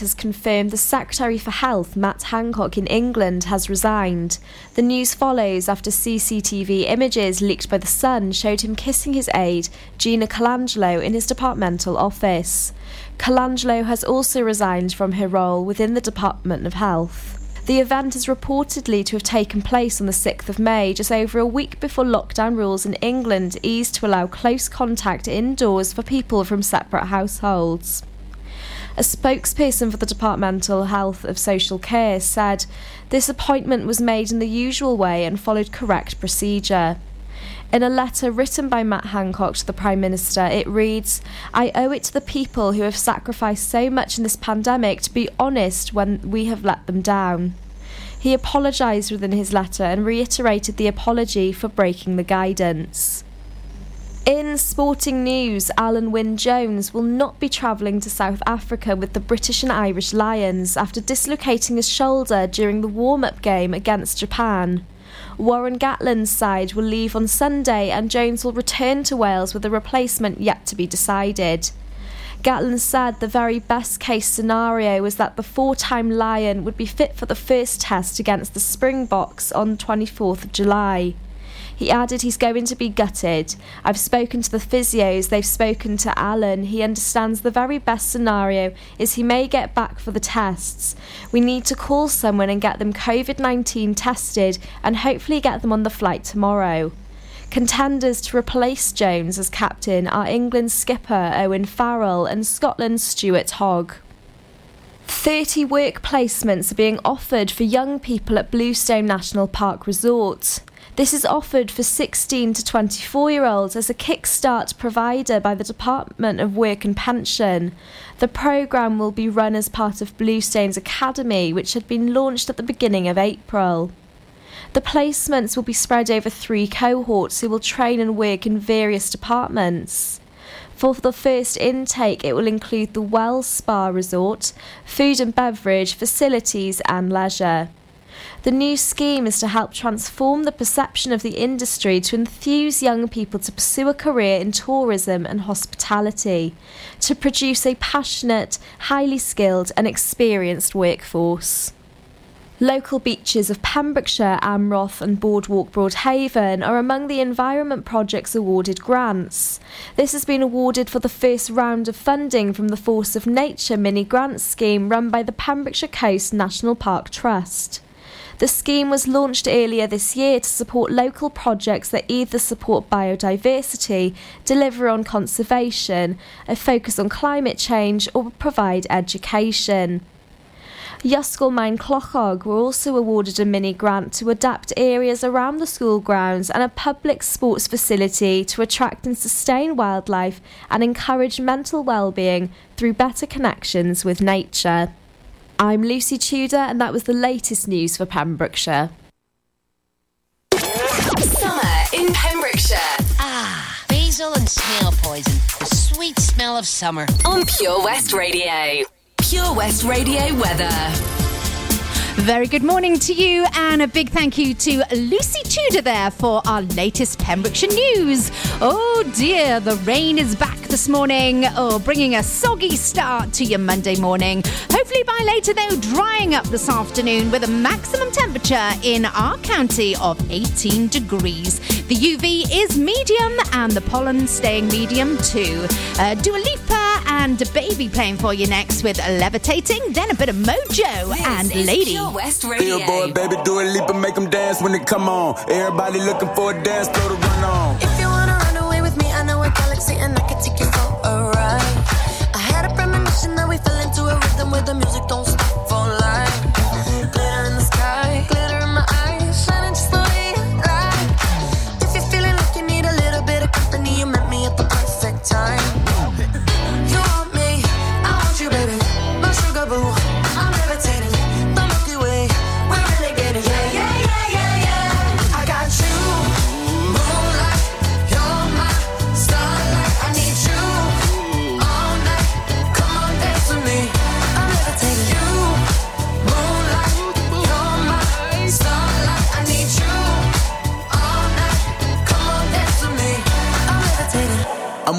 has confirmed the Secretary for Health, Matt Hancock, in England has resigned. The news follows after CCTV images leaked by The Sun showed him kissing his aide, Gina Coladangelo, in his departmental office. Coladangelo has also resigned from her role within the Department of Health. The event is reportedly to have taken place on the 6th of May, just over a week before lockdown rules in England eased to allow close contact indoors for people from separate households. A spokesperson for the Departmental Health of Social Care said this appointment was made in the usual way and followed correct procedure. In a letter written by Matt Hancock to the Prime Minister, it reads I owe it to the people who have sacrificed so much in this pandemic to be honest when we have let them down. He apologised within his letter and reiterated the apology for breaking the guidance. In sporting news, Alun Wyn Jones will not be travelling to South Africa with the British and Irish Lions after dislocating his shoulder during the warm up game against Japan. Warren Gatland's side will leave on Sunday and Jones will return to Wales with a replacement yet to be decided. Gatland said the very best case scenario was that the four time Lion would be fit for the first test against the Springboks on 24th of July. He added he's going to be gutted. I've spoken to the physios, they've spoken to Alun. He understands the very best scenario is he may get back for the tests. We need to call someone and get them COVID 19 tested and hopefully get them on the flight tomorrow. Contenders to replace Jones as captain are England's skipper Owen Farrell and Scotland's Stuart Hogg. 30 work placements are being offered for young people at Bluestone National Park Resort. This is offered for 16 to 24 year olds as a kickstart provider by the Department of Work and Pension. The programme will be run as part of Bluestone's Academy, which had been launched at the beginning of April. The placements will be spread over three cohorts who will train and work in various departments. For the first intake, it will include the Wells Spa Resort, food and beverage, facilities, and leisure. The new scheme is to help transform the perception of the industry to enthuse young people to pursue a career in tourism and hospitality, to produce a passionate, highly skilled, and experienced workforce. Local beaches of Pembrokeshire, Amroth, and Boardwalk Broadhaven are among the Environment Project's awarded grants. This has been awarded for the first round of funding from the Force of Nature mini grant scheme run by the Pembrokeshire Coast National Park Trust. The scheme was launched earlier this year to support local projects that either support biodiversity, deliver on conservation, a focus on climate change, or provide education. Ysgol Maen Clochog were also awarded a mini grant to adapt areas around the school grounds and a public sports facility to attract and sustain wildlife and encourage mental well-being through better connections with nature. I'm Lucy Tudor, and that was the latest news for Pembrokeshire. Summer in Pembrokeshire. Ah, basil and snail poison. The sweet smell of summer. On Pure West Radio. Pure West Radio weather. Very good morning to you, and a big thank you to Lucy Tudor there for our latest Pembrokeshire news. Oh dear, the rain is back this morning, oh, bringing a soggy start to your Monday morning. Hopefully, by later, though, drying up this afternoon with a maximum temperature in our county of 18 degrees. The UV is medium, and the pollen staying medium too. Uh, Dua Lipa and DaBaby playing for you next with Levitating, then a bit of Mojo This and is Lady. Pure West Radio. Billboard, baby, Dua Lipa and make them dance when they come on. Everybody looking for a dance floor to run on. We fell into a rhythm where the music don't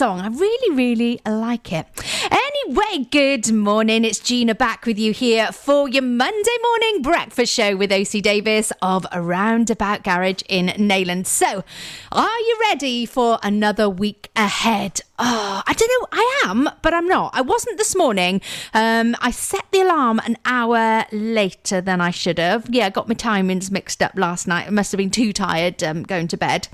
Song. I really, really like it. Anyway, good morning. It's Gina back with you here for your Monday morning breakfast show with OC Davis of Roundabout Garage in Neyland. So, are you ready for another week ahead? Oh, I don't know. I am, but I'm not. I wasn't this morning. Um, I set the alarm an hour later than I should have. Yeah, I got my timings mixed up last night. I must have been too tired um, going to bed.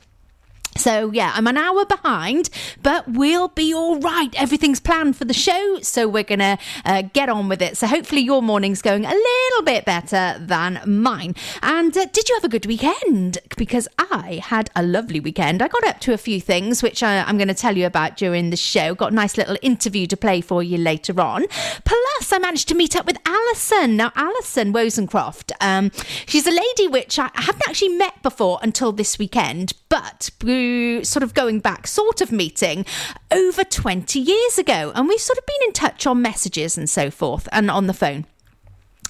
So, yeah, I'm an hour behind, but we'll be all right. Everything's planned for the show, so we're going to uh, get on with it. So, hopefully, your morning's going a little bit better than mine. And uh, did you have a good weekend? Because I had a lovely weekend. I got up to a few things, which I, I'm going to tell you about during the show. Got a nice little interview to play for you later on. Plus, I managed to meet up with Alison. Now, Alison Wozencroft, um, she's a lady which I haven't actually met before until this weekend, but we sort of going back, sort of meeting over 20 years ago. And we've sort of been in touch on messages and so forth and on the phone.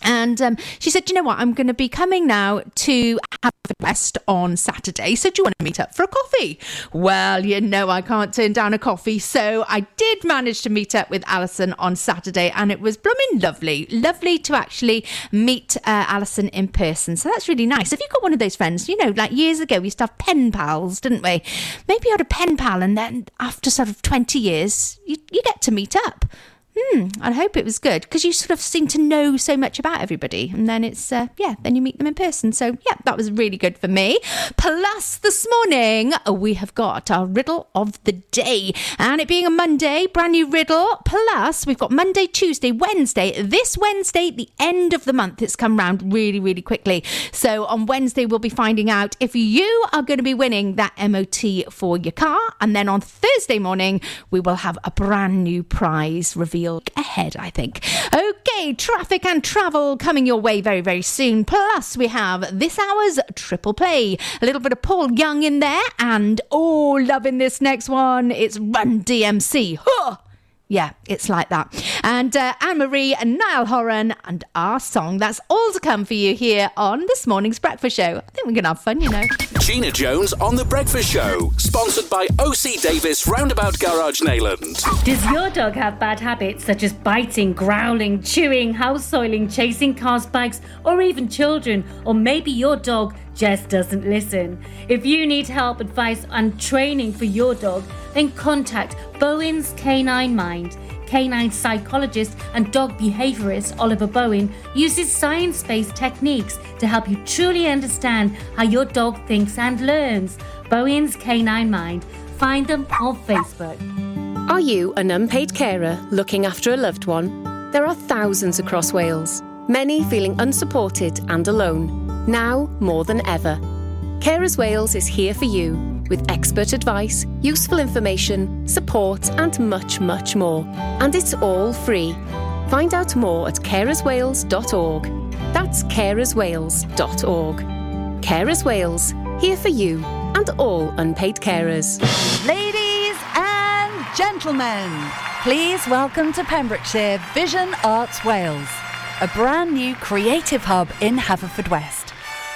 And um, she said, you know what, I'm going to be coming now to Haverford on Saturday. So do you want to meet up for a coffee? Well, you know, I can't turn down a coffee. So I did manage to meet up with Alison on Saturday and it was blooming lovely. Lovely to actually meet uh, Alison in person. So that's really nice. Have you got one of those friends? You know, like years ago, we used to have pen pals, didn't we? Maybe you had a pen pal and then after sort of 20 years, you, you get to meet up. Hmm, I hope it was good because you sort of seem to know so much about everybody, and then it's uh, yeah, then you meet them in person. So yeah, that was really good for me. Plus, this morning we have got our riddle of the day, and it being a Monday, brand new riddle. Plus, we've got Monday, Tuesday, Wednesday. This Wednesday, the end of the month, it's come round really, really quickly. So on Wednesday, we'll be finding out if you are going to be winning that MOT for your car, and then on Thursday morning, we will have a brand new prize revealed ahead, I think. Okay, traffic and travel coming your way very, very soon. Plus, we have this hour's triple play. A little bit of Paul Young in there, and oh, loving this next one. It's Run DMC. Huh! Yeah, it's like that. And uh, Anne Marie and Niall Horan and our song. That's all to come for you here on this morning's breakfast show. I think we're going to have fun, you know. Gina Jones on The Breakfast Show, sponsored by OC Davis Roundabout Garage Neyland. Does your dog have bad habits such as biting, growling, chewing, house soiling, chasing cars, bikes, or even children? Or maybe your dog just doesn't listen? If you need help, advice, and training for your dog, then contact Bowen's Canine Mind. Canine psychologist and dog behaviorist Oliver Bowen uses science based techniques to help you truly understand how your dog thinks and learns. Bowen's Canine Mind. Find them on Facebook. Are you an unpaid carer looking after a loved one? There are thousands across Wales, many feeling unsupported and alone, now more than ever. Carers Wales is here for you with expert advice, useful information, support, and much, much more. And it's all free. Find out more at carerswales.org. That's carerswales.org. Carers Wales, here for you and all unpaid carers. Ladies and gentlemen, please welcome to Pembrokeshire Vision Arts Wales, a brand new creative hub in Haverfordwest.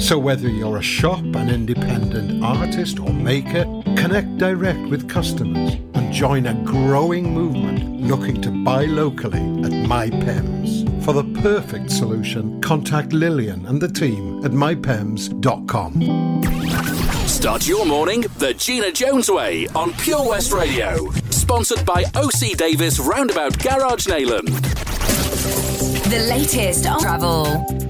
So, whether you're a shop, an independent artist, or maker, connect direct with customers and join a growing movement looking to buy locally at MyPems. For the perfect solution, contact Lillian and the team at mypems.com. Start your morning the Gina Jones way on Pure West Radio. Sponsored by OC Davis Roundabout Garage Neyland. The latest on travel.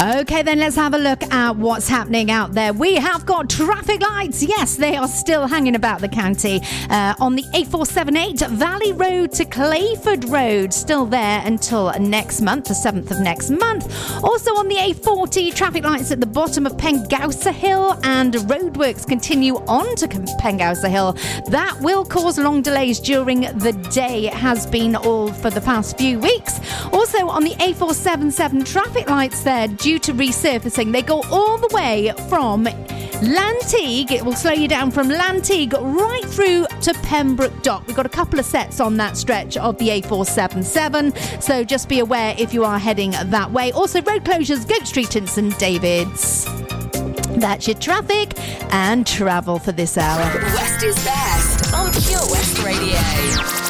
Okay, then let's have a look at what's happening out there. We have got traffic lights. Yes, they are still hanging about the county. Uh, on the A478 Valley Road to Clayford Road, still there until next month, the 7th of next month. Also on the A40, traffic lights at the bottom of Pengausa Hill and roadworks continue on to Pengausa Hill. That will cause long delays during the day. It has been all for the past few weeks. Also on the A477, traffic lights there due to resurfacing. They go all the way from Lantigue. It will slow you down from Lantigue right through to Pembroke Dock. We've got a couple of sets on that stretch of the A477, so just be aware if you are heading that way. Also, road closures, Goat Street and St David's. That's your traffic and travel for this hour. West is best on Pure West Radio.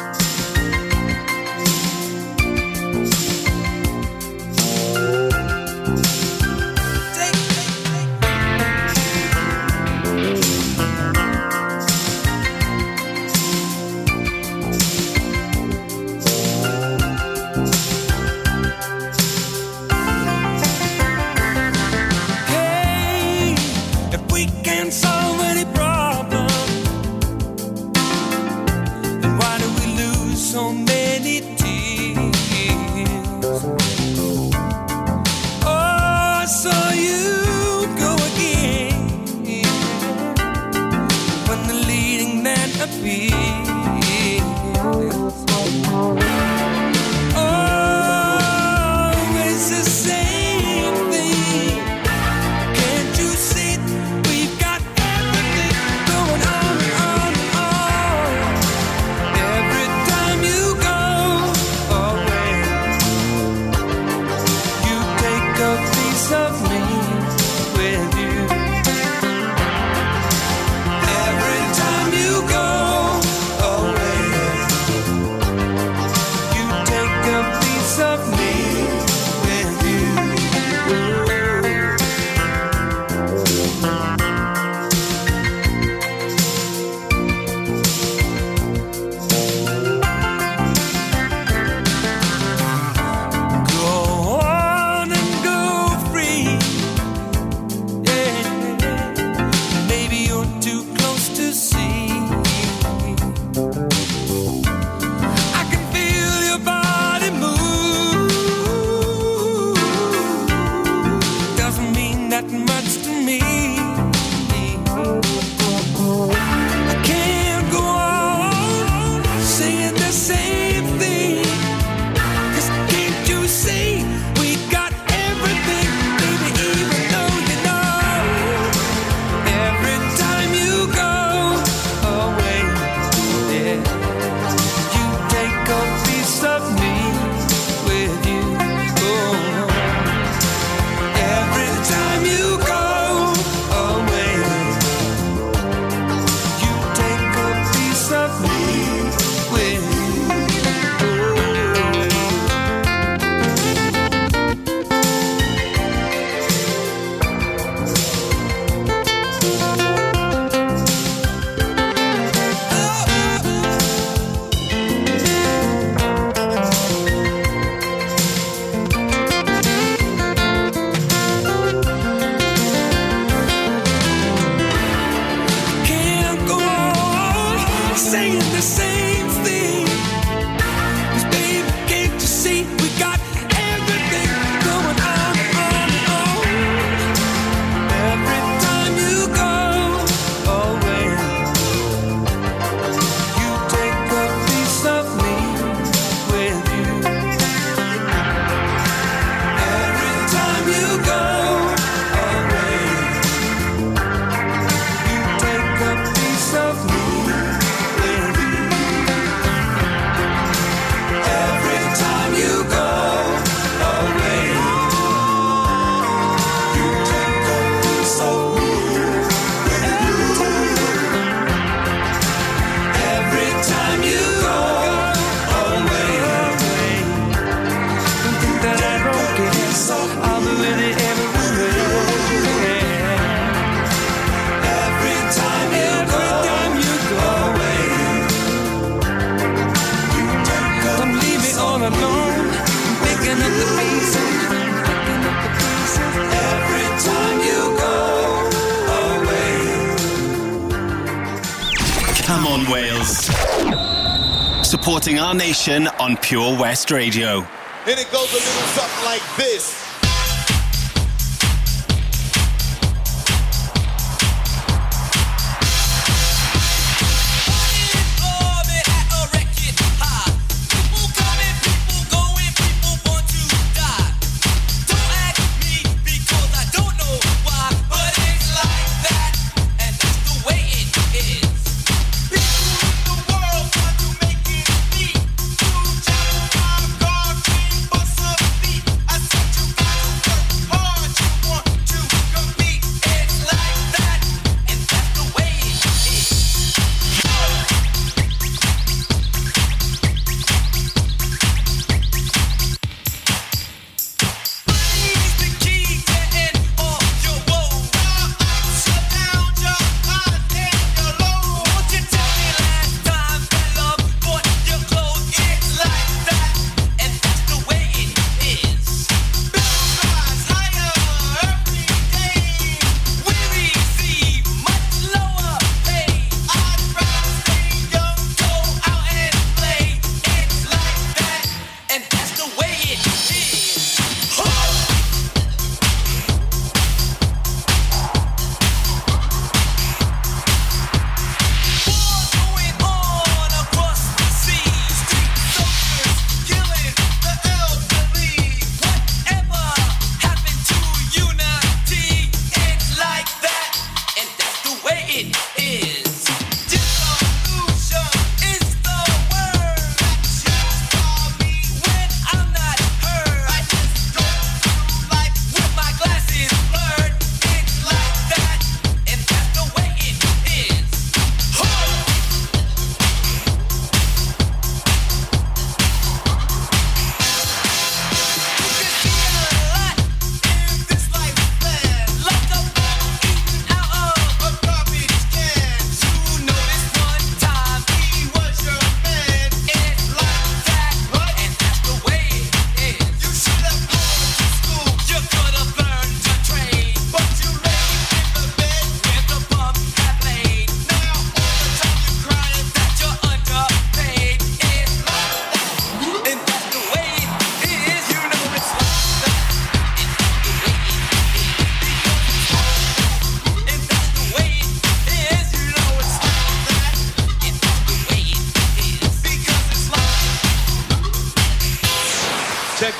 Nation on Pure West Radio. And it goes a little something like this.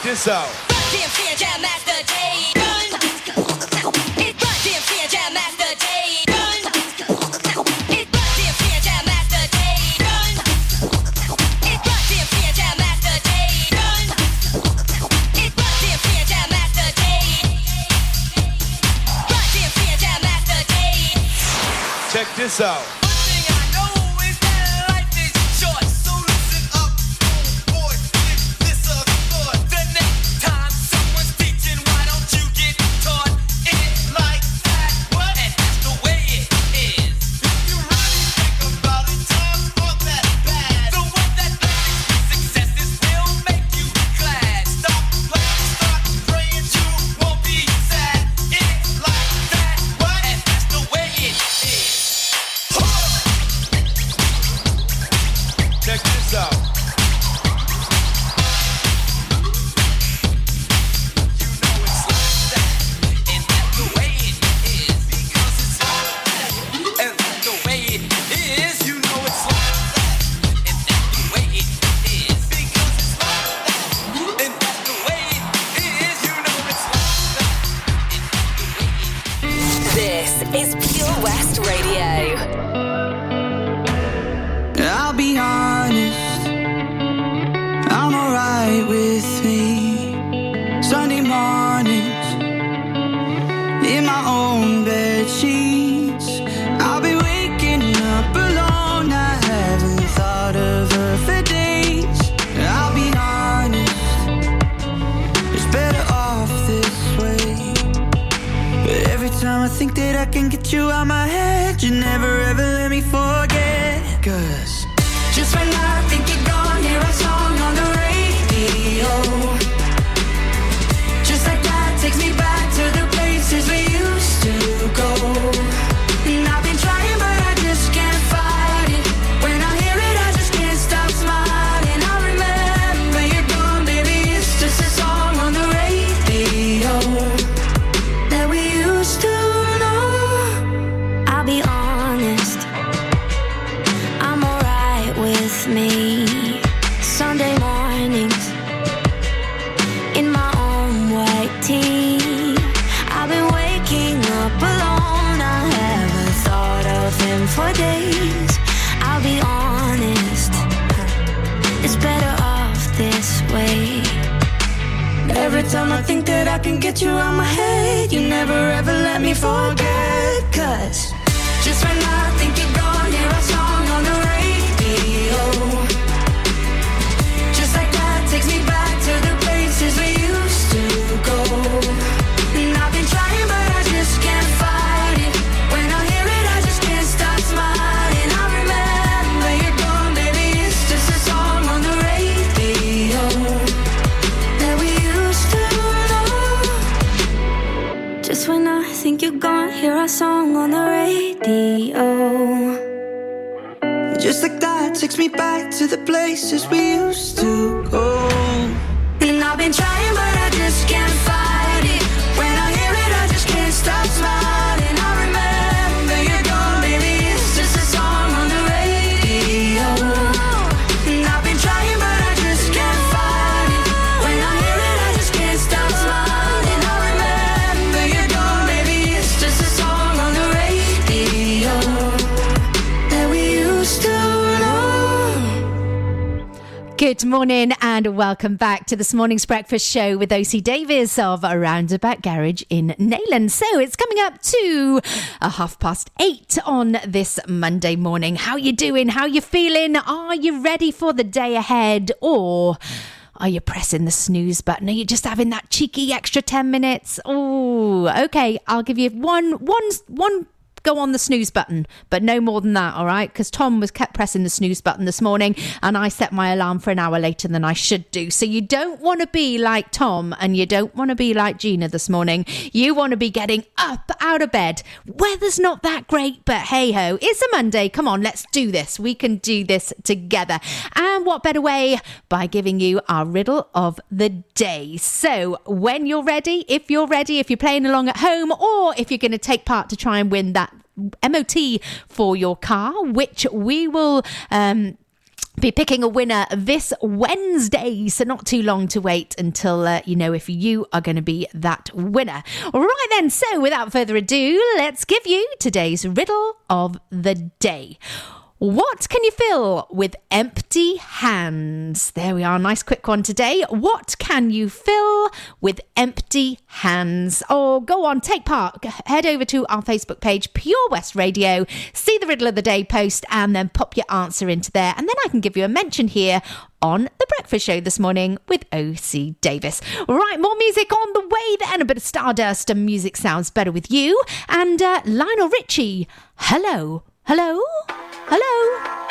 This out. Check this out. Think that I can get you out my head, you never ever let me forget. Cause just when I think you're gone, hear a song on the radio. Get you out my head, you never ever let me forget. A song on the radio. Just like that takes me back to the places we used to go. And I've been trying, Good morning and welcome back to this morning's breakfast show with OC Davis of a Roundabout Garage in Neyland. So it's coming up to a half past eight on this Monday morning. How you doing? How you feeling? Are you ready for the day ahead or are you pressing the snooze button? Are you just having that cheeky extra 10 minutes? Oh, okay. I'll give you one, one, one go on the snooze button, but no more than that, all right? Because Tom was kept pressing the snooze button this morning, and I set my alarm for an hour later than I should do. So you don't want to be like Tom, and you don't want to be like Gina this morning. You want to be getting up out of bed. Weather's not that great, but hey ho, it's a Monday. Come on, let's do this. We can do this together. And what better way by giving you our riddle of the day? So when you're ready, if you're ready, if you're playing along at home, or if you're going to take part to try and win that MOT for your car, which we will um, be picking a winner this Wednesday, so not too long to wait until uh, you know if you are going to be that winner. All right, then, so without further ado, let's give you today's riddle of the day. What can you fill with empty hands? There we are, nice quick one today. What can you fill with empty hands? Oh, go on, take part. Head over to our Facebook page, Pure West Radio, see the riddle of the day post, and then pop your answer into there. And then I can give you a mention here on the breakfast show this morning with OC Davis. Right, more music on the way then. A bit of stardust and music sounds better with you. And uh, Lionel Richie, hello. Hello? Hello?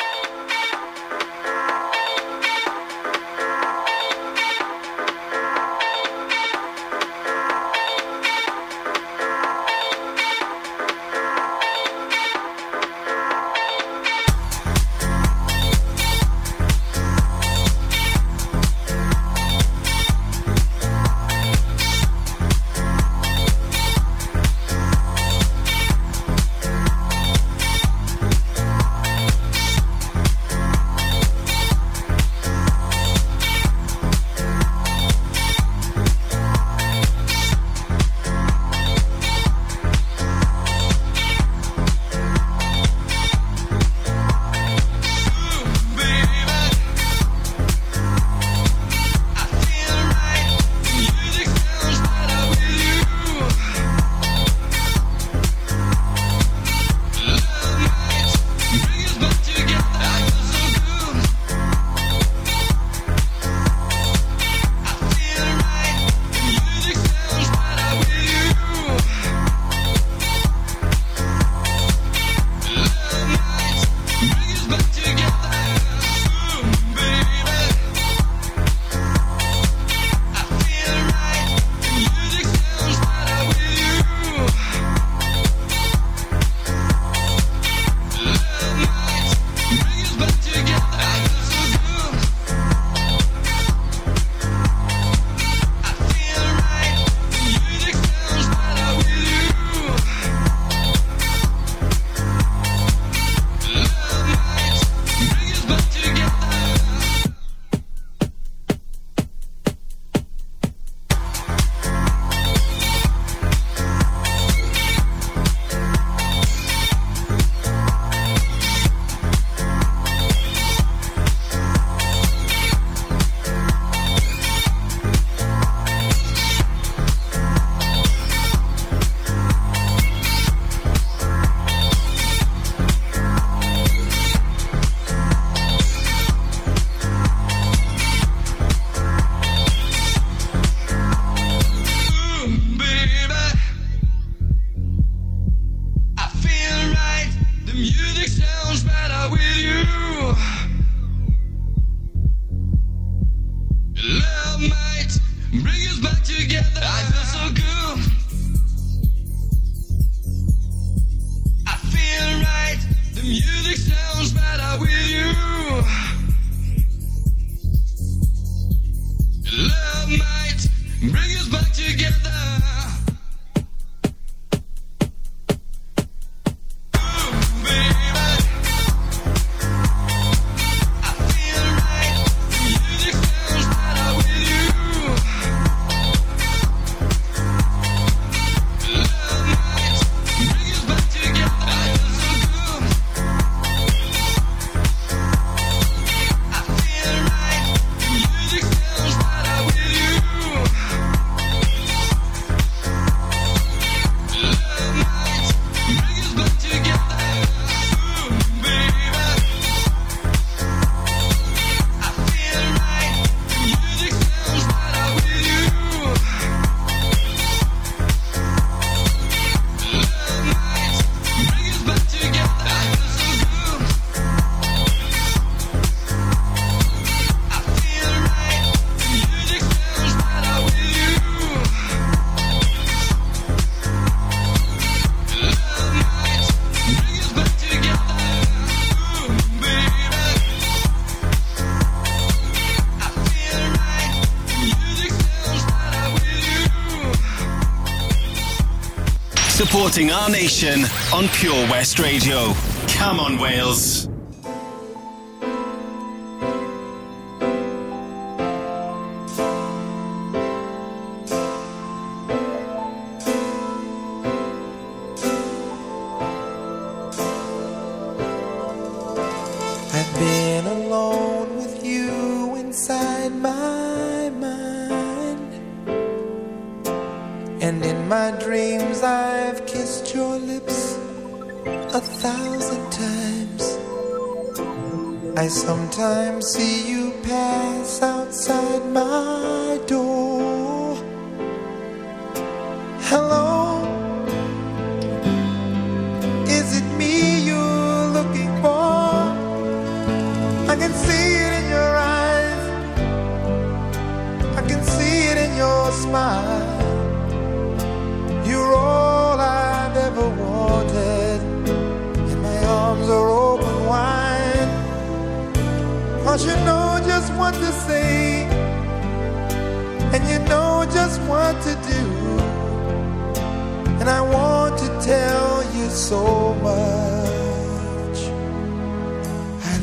Supporting our nation on Pure West Radio. Come on, Wales.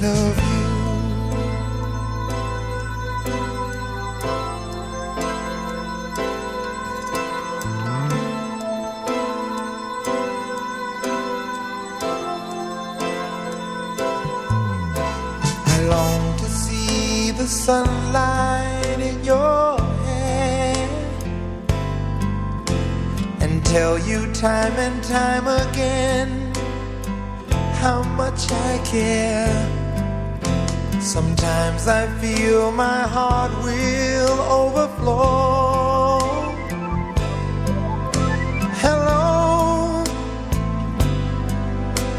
Love you. I long to see the sunlight in your hair and tell you time and time again how much I care. Sometimes I feel my heart will overflow. Hello,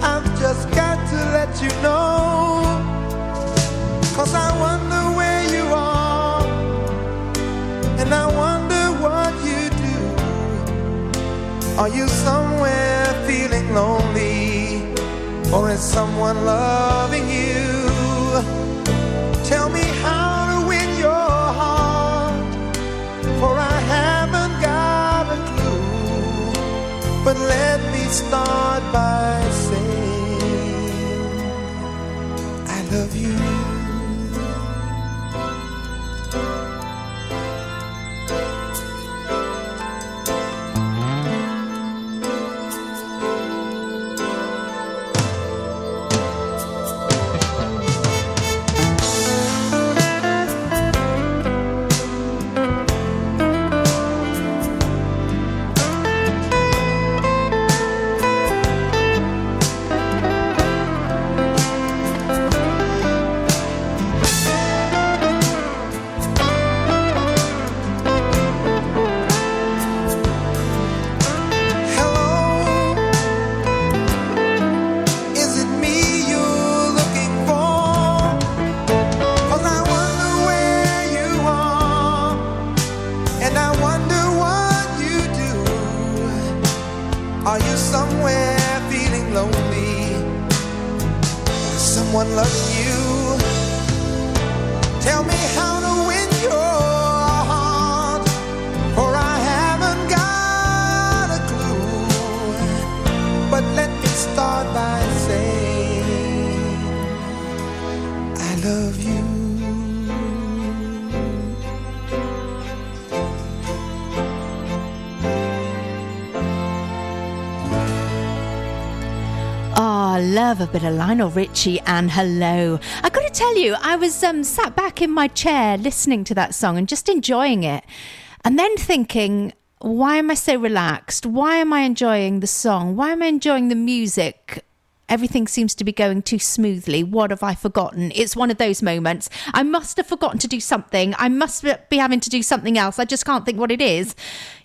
I've just got to let you know. Cause I wonder where you are, and I wonder what you do. Are you somewhere feeling lonely, or is someone loving start by bit of Lionel Richie and Hello. I got to tell you, I was um, sat back in my chair listening to that song and just enjoying it. And then thinking, why am I so relaxed? Why am I enjoying the song? Why am I enjoying the music? Everything seems to be going too smoothly. What have I forgotten? It's one of those moments. I must have forgotten to do something. I must be having to do something else. I just can't think what it is.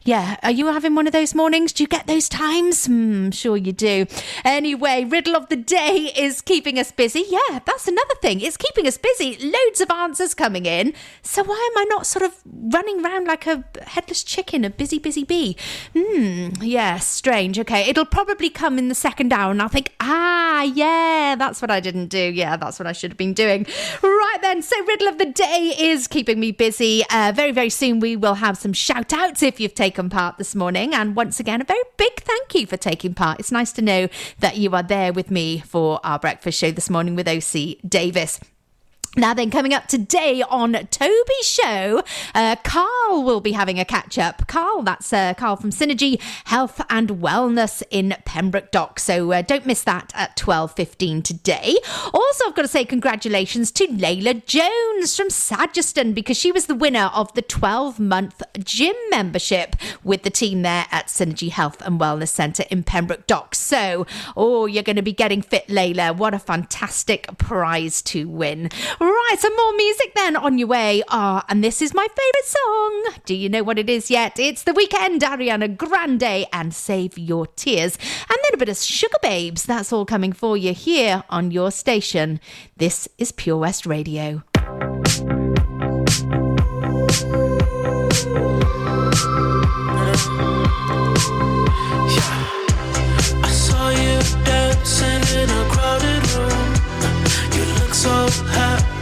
Yeah, are you having one of those mornings? Do you get those times? Hmm, sure you do. Anyway, riddle of the day is keeping us busy. Yeah, that's another thing. It's keeping us busy. Loads of answers coming in. So why am I not sort of running around like a headless chicken, a busy, busy bee? Hmm, yeah, strange. Okay, it'll probably come in the second hour and I'll think, ah, yeah, that's what I didn't do. Yeah, that's what I should have been doing. Right then, so riddle of the day is keeping me busy. Uh, very, very soon we will have some shout outs if you've taken taken part this morning. And once again, a very big thank you for taking part. It's nice to know that you are there with me for our breakfast show this morning with OC Davis. Now, then, coming up today on Toby's show, uh, Carl will be having a catch up. Carl, that's uh, Carl from Synergy Health and Wellness in Pembroke Dock. So uh, don't miss that at twelve fifteen today. Also, I've got to say congratulations to Layla Jones from Sageston because she was the winner of the twelve month gym membership with the team there at Synergy Health and Wellness Centre in Pembroke Dock. So, oh, you're going to be getting fit, Layla. What a fantastic prize to win. Right, some more music then on your way. Ah, and this is my favourite song. Do you know what it is yet? It's The Weeknd, Ariana Grande, and Save Your Tears. And then a bit of Sugababes. That's all coming for you here on your station. This is Pure West Radio. I saw you dancing in a crowded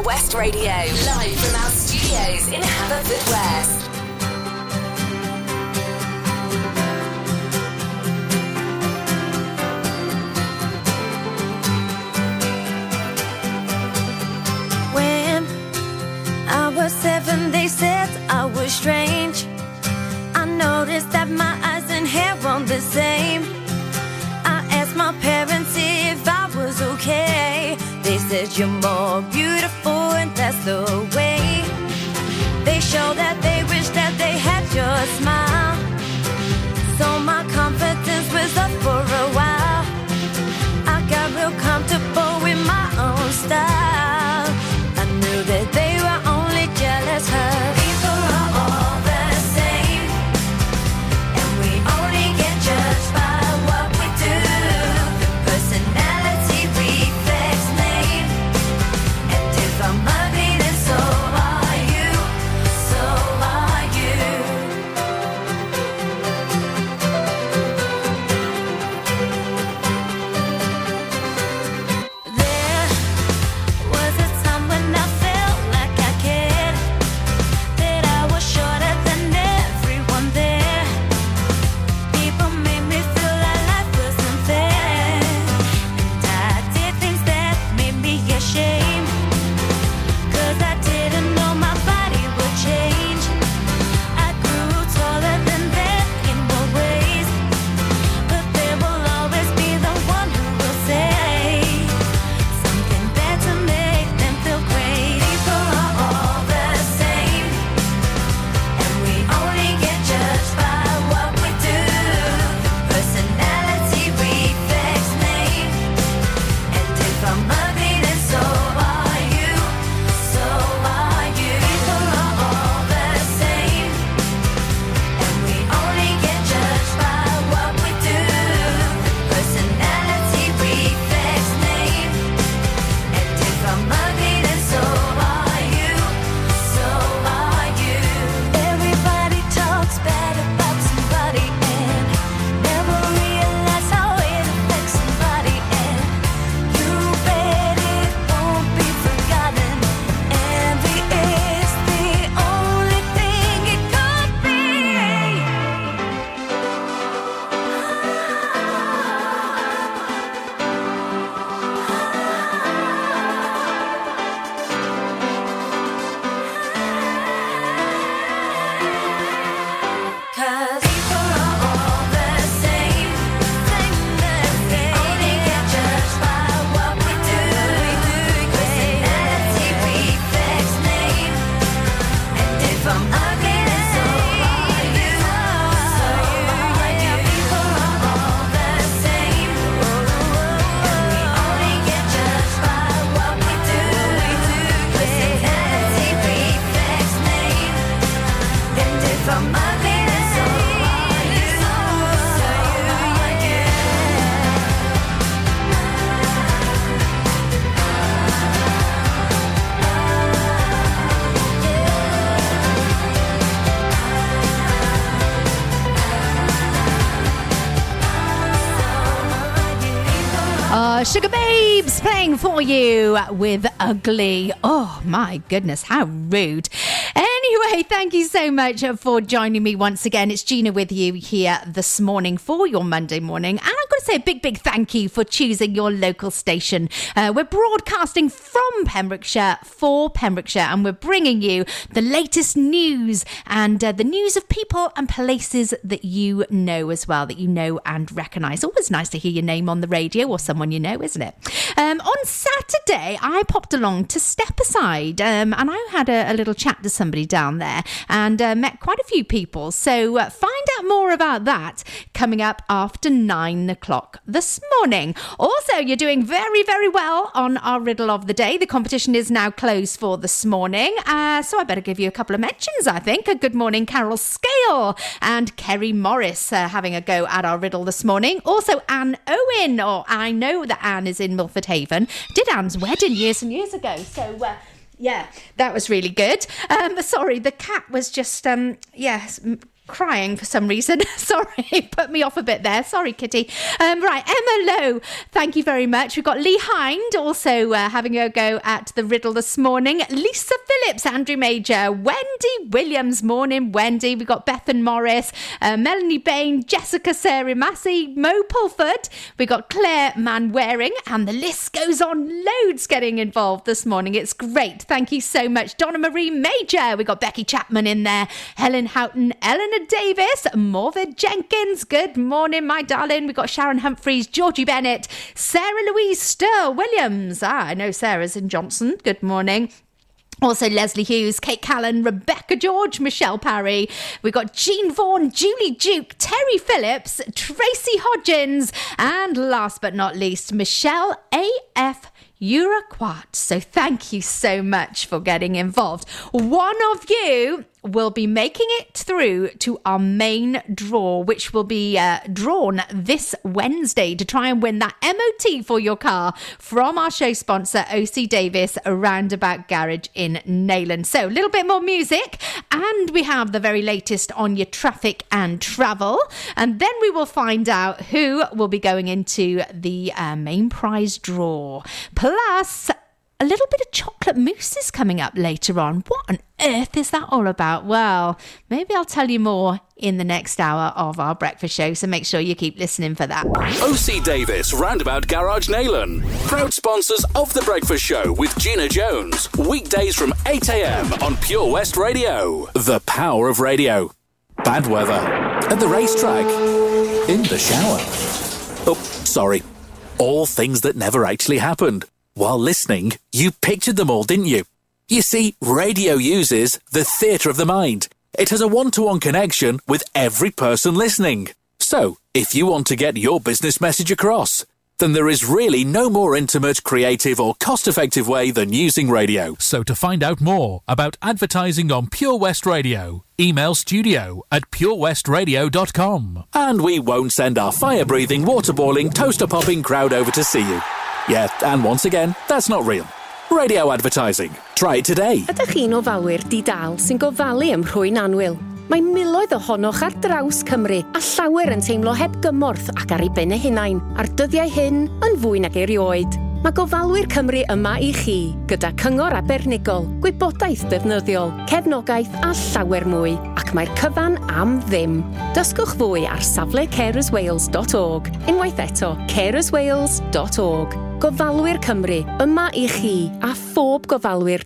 Pure West Radio, live from our studios in Haverfordwest. When I was seven, they said I was strange. I noticed that my eyes and hair weren't the same. I asked my parents if I was okay. They said you're more beautiful, that's the way. They show that they wish that they had your smile. So my confidence was up for a while. I got real comfortable with my own style. Ah, Sugababes playing for you with Ugly. Oh my goodness, how rude. Anyway, thank you so much for joining me once again. It's Gina with you here this morning for your Monday morning. And I've got to say a big, big thank you for choosing your local station. Uh, we're broadcasting from Pembrokeshire for Pembrokeshire, and we're bringing you the latest news and uh, the news of people and places that you know as well, that you know and recognise. Always nice to hear your name on the radio or someone you know, isn't it? Um, on Saturday, I popped along to Step Aside um, and I had a, a little chat to somebody down there and uh, met quite a few people. So uh, find out more about that coming up after nine o'clock this morning. Also, you're doing very, very well on our riddle of the day. The competition is now closed for this morning. Uh, so I better give you a couple of mentions, I think. A good morning, Carol Scale and Kerry Morris uh, having a go at our riddle this morning. Also, Anne Owen, or I know that Anne is in Milford Haven. Did Anne's wedding years and years ago. So, uh, yeah, that was really good. Um, sorry, the cat was just, um, yes, crying for some reason. Sorry, put me off a bit there. Sorry, Kitty. Um, right, Emma Lowe, thank you very much. We've got Lee Hind also uh, having a go at the riddle this morning. Lisa Phillips, Andrew Major, Wendy Williams, morning, Wendy. We've got Bethan Morris, uh, Melanie Bain, Jessica Sarah Massey, Mo Pulford. We've got Claire Manwaring, and the list goes on. Loads getting involved this morning. It's great. Thank you so much. Donna Marie Major. We've got Becky Chapman in there, Helen Houghton, Eleanor Davis, Morvid Jenkins. Good morning, my darling. We've got Sharon Humphreys, Georgie Bennett, Sarah Louise Stir Williams. Ah, I know Sarah's in Johnston. Good morning. Also, Leslie Hughes, Kate Callan, Rebecca George, Michelle Parry. We've got Jean Vaughan, Julie Duke, Terry Phillips, Tracy Hodgins, and last but not least, Michelle A.F. Uraquat. So thank you so much for getting involved. One of you will be making it through to our main draw, which will be uh, drawn this Wednesday to try and win that MOT for your car from our show sponsor, OC Davis Roundabout Garage in Neyland. So, a little bit more music, and we have the very latest on your traffic and travel. And then we will find out who will be going into the uh, main prize draw. Plus, a little bit of chocolate mousse is coming up later on. What on earth is that all about? Well, maybe I'll tell you more in the next hour of our breakfast show, so make sure you keep listening for that. OC Davis Roundabout Garage Neyland. Proud sponsors of The Breakfast Show with Gina Jones. Weekdays from 8am on Pure West Radio. The power of radio. Bad weather. At the racetrack. In the shower. Oh, sorry. All things that never actually happened. While listening, you pictured them all, didn't you? You see, radio uses the theatre of the mind. It has a one to one connection with every person listening. So, if you want to get your business message across, then there is really no more intimate, creative, or cost effective way than using radio. So to find out more about advertising on Pure West Radio, email studio at purewestradio.com. And we won't send our fire breathing, water boiling, toaster popping crowd over to see you. Yeah, and once again, that's not real. Radio advertising. Try it today. Ydych chi'n ofalwyr di-dal sy'n gofalu ym rhwy'n anwyl? Mae miloedd ohonoch ar draws Cymru a llawer yn teimlo heb gymorth ac ar ei ben eu hunain, a'r dyddiau hyn yn fwy nag erioed. Mae gofalwyr Cymru yma i chi, gyda cyngor abernigol, gwybodaeth defnyddiol, cefnogaeth a llawer mwy, ac mae'r cyfan am ddim. Dysgwch fwy ar safle carerswales.org, unwaith eto carerswales.org. Gofalwyr Cymru, yma i chi a phob gofalwyr.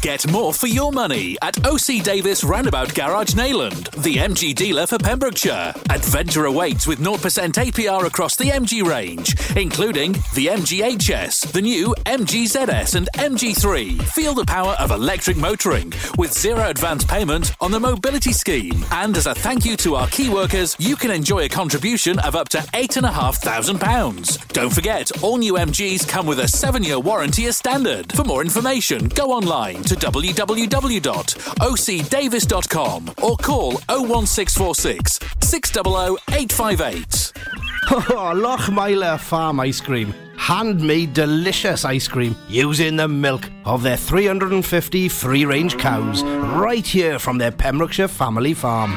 Get more for your money at OC Davis Roundabout Garage Neyland, the MG dealer for Pembrokeshire. Adventure awaits with 0% APR across the MG range, including the MGHS, the new MGZS and MG3. Feel the power of electric motoring with zero advance payment on the mobility scheme. And as a thank you to our key workers, you can enjoy a contribution of up to £8,500. Don't forget, all new MGs come with a seven year warranty as standard. For more information, go online to www.ocdavis.com or call 01646 600 858. Oh, oh, oh Lochmeyler Farm Ice Cream. Handmade delicious ice cream using the milk of their 350 free range cows right here from their Pembrokeshire family farm.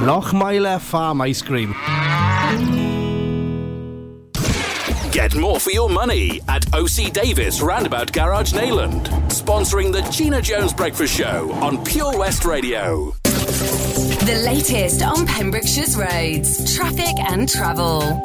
Lochmeyler Farm Ice Cream. Get more for your money at OC Davis Roundabout Garage Neyland, Sponsoring the Gina Jones Breakfast Show on Pure West Radio. The latest on Pembrokeshire's roads, traffic and travel.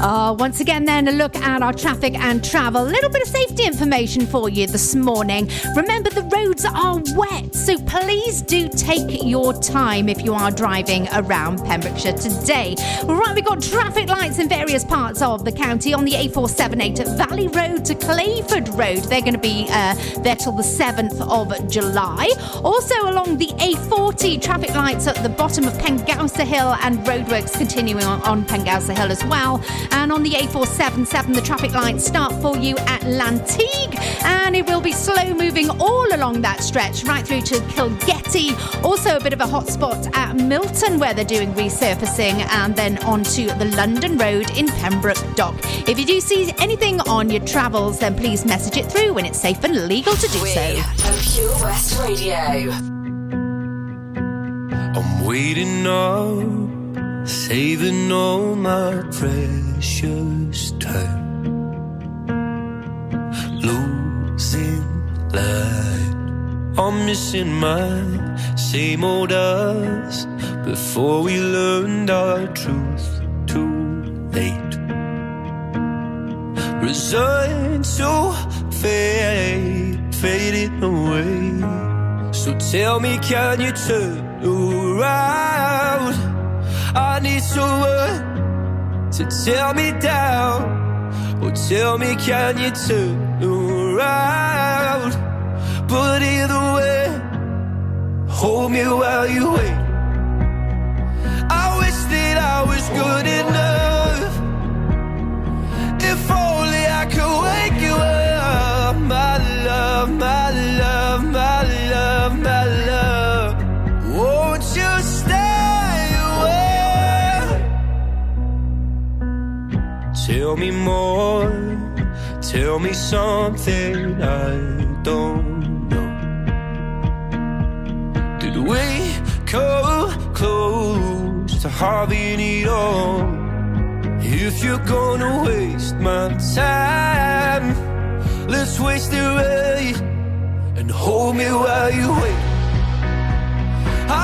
Uh, once again, then, a look at our traffic and travel. A little bit of safety information for you this morning. Remember, the roads are wet, so please do take your time if you are driving around Pembrokeshire today. Right, we've got traffic lights in various parts of the county on the A478 at Valley Road to Clayford Road. They're going to be uh, there till the 7th of July. Also, along the A40, traffic lights at the bottom of Pengausa Hill and roadworks continuing on, on Hill as well. And on the A477, the traffic lights start for you at Llanteg, and it will be slow moving all along that stretch, right through to Kilgetty. Also, a bit of a hot spot at Milton, where they're doing resurfacing, and then onto the London Road in Pembroke Dock. If you do see anything on your travels, then please message it through when it's safe and legal to do so. Are Pure West Radio. I'm waiting up, saving all my precious time. Losing light, I'm missing my same old us before we learned our truth too late. Resigned to fade, fading away. So tell me, can you turn around? I need someone to tear me down. Or tell me, can you turn around? But either way, hold me while you wait. I wish tell me something I don't know. Did we come close to having it all? If you're gonna waste my time, let's waste it right and hold me while you wait.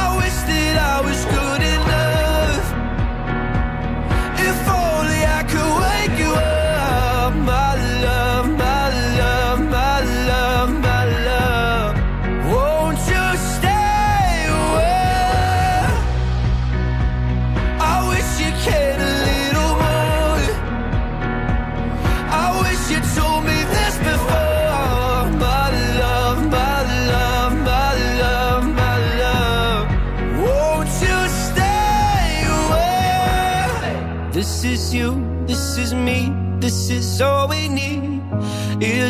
I wish that I was good enough.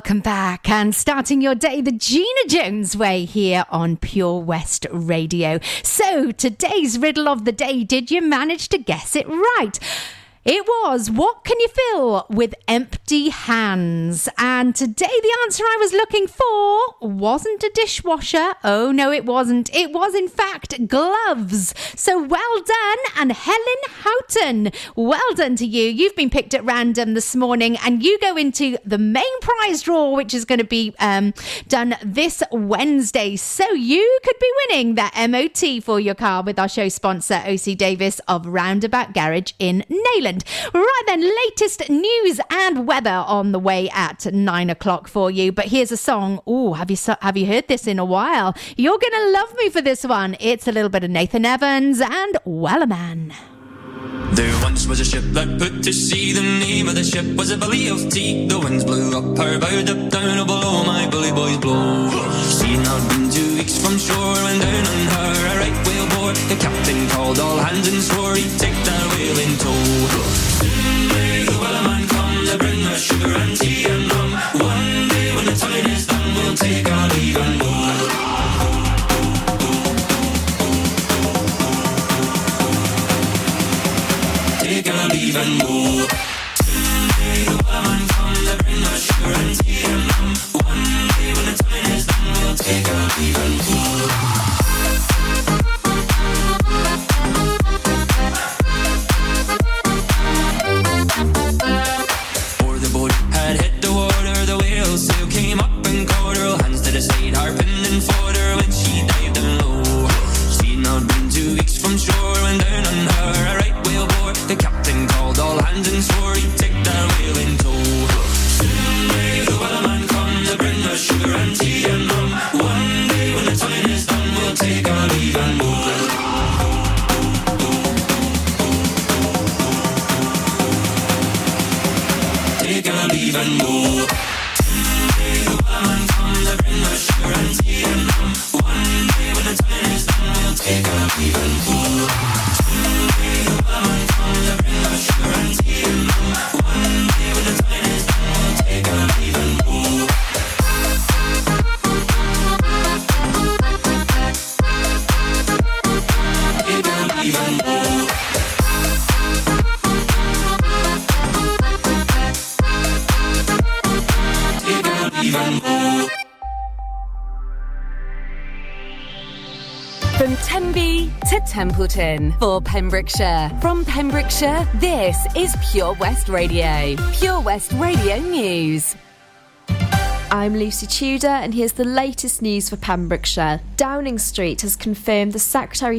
Welcome back and starting your day the Gina Jones way here on Pure West Radio. So, today's riddle of the day, did you manage to guess it right? It was, what can you fill with empty hands? And today the answer I was looking for wasn't a dishwasher. Oh, no, it wasn't. It was, in fact, gloves. So well done. And Helen Houghton, well done to you. You've been picked at random this morning and you go into the main prize draw, which is going to be um, done this Wednesday. So you could be winning that MOT for your car with our show sponsor, OC Davis of Roundabout Garage in Neyland. Right then, latest news and weather on the way at nine o'clock for you. But here's a song. Oh, have you have you heard this in a while? You're gonna love me for this one. It's a little bit of Nathan Evans and Wellerman. There once was a ship that put to sea. The name of the ship was a Billy of Tea. The winds blew up her bow, up down below my bully boys blow. She had been two weeks from shore when down on her a right whale bore. The captain called all hands and swore he'd take that whale in tow. Soon may the wellerman come to bring us sugar and Templeton for Pembrokeshire. From Pembrokeshire, this is Pure West Radio. Pure West Radio News. I'm Lucy Tudor, and here's the latest news for Pembrokeshire. Downing Street has confirmed the Secretary